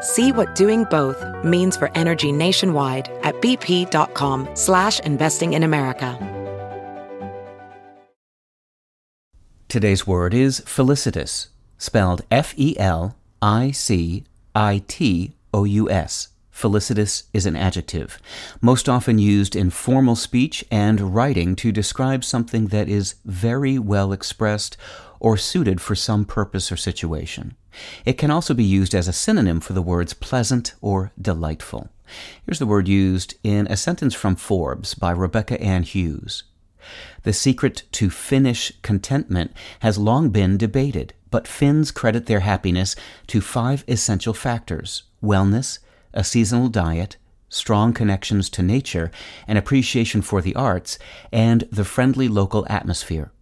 See what doing both means for energy nationwide at bp.com slash investing in America. Today's word is felicitous, spelled F-E-L-I-C-I-T-O-U-S. Felicitous is an adjective, most often used in formal speech and writing to describe something that is very well expressed or suited for some purpose or situation. It can also be used as a synonym for the words pleasant or delightful. Here's the word used in a sentence from Forbes by Rebecca Ann Hughes. The secret to Finnish contentment has long been debated, but Finns credit their happiness to five essential factors wellness, a seasonal diet, strong connections to nature, an appreciation for the arts, and the friendly local atmosphere.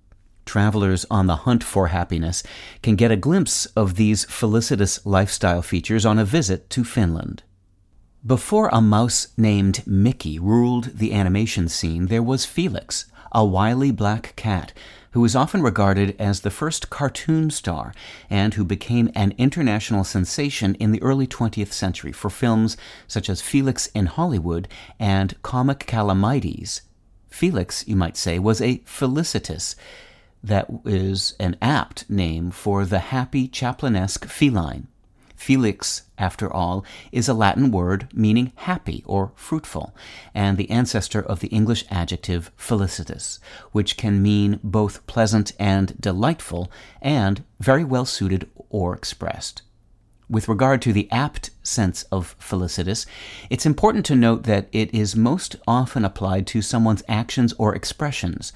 Travelers on the hunt for happiness can get a glimpse of these felicitous lifestyle features on a visit to Finland. Before a mouse named Mickey ruled the animation scene, there was Felix, a wily black cat who was often regarded as the first cartoon star and who became an international sensation in the early 20th century for films such as Felix in Hollywood and Comic Calamities. Felix, you might say, was a felicitous that is an apt name for the happy Chaplinesque feline. Felix, after all, is a Latin word meaning happy or fruitful, and the ancestor of the English adjective felicitous, which can mean both pleasant and delightful, and very well suited or expressed. With regard to the apt sense of felicitous, it's important to note that it is most often applied to someone's actions or expressions,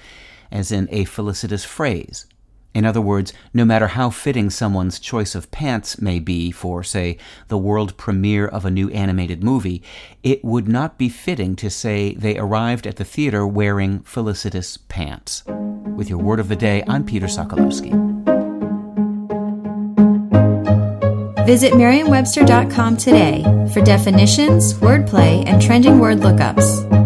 as in a felicitous phrase, in other words, no matter how fitting someone's choice of pants may be for, say, the world premiere of a new animated movie, it would not be fitting to say they arrived at the theater wearing felicitous pants. With your word of the day, I'm Peter Sokolowski. Visit Merriam-Webster.com today for definitions, wordplay, and trending word lookups.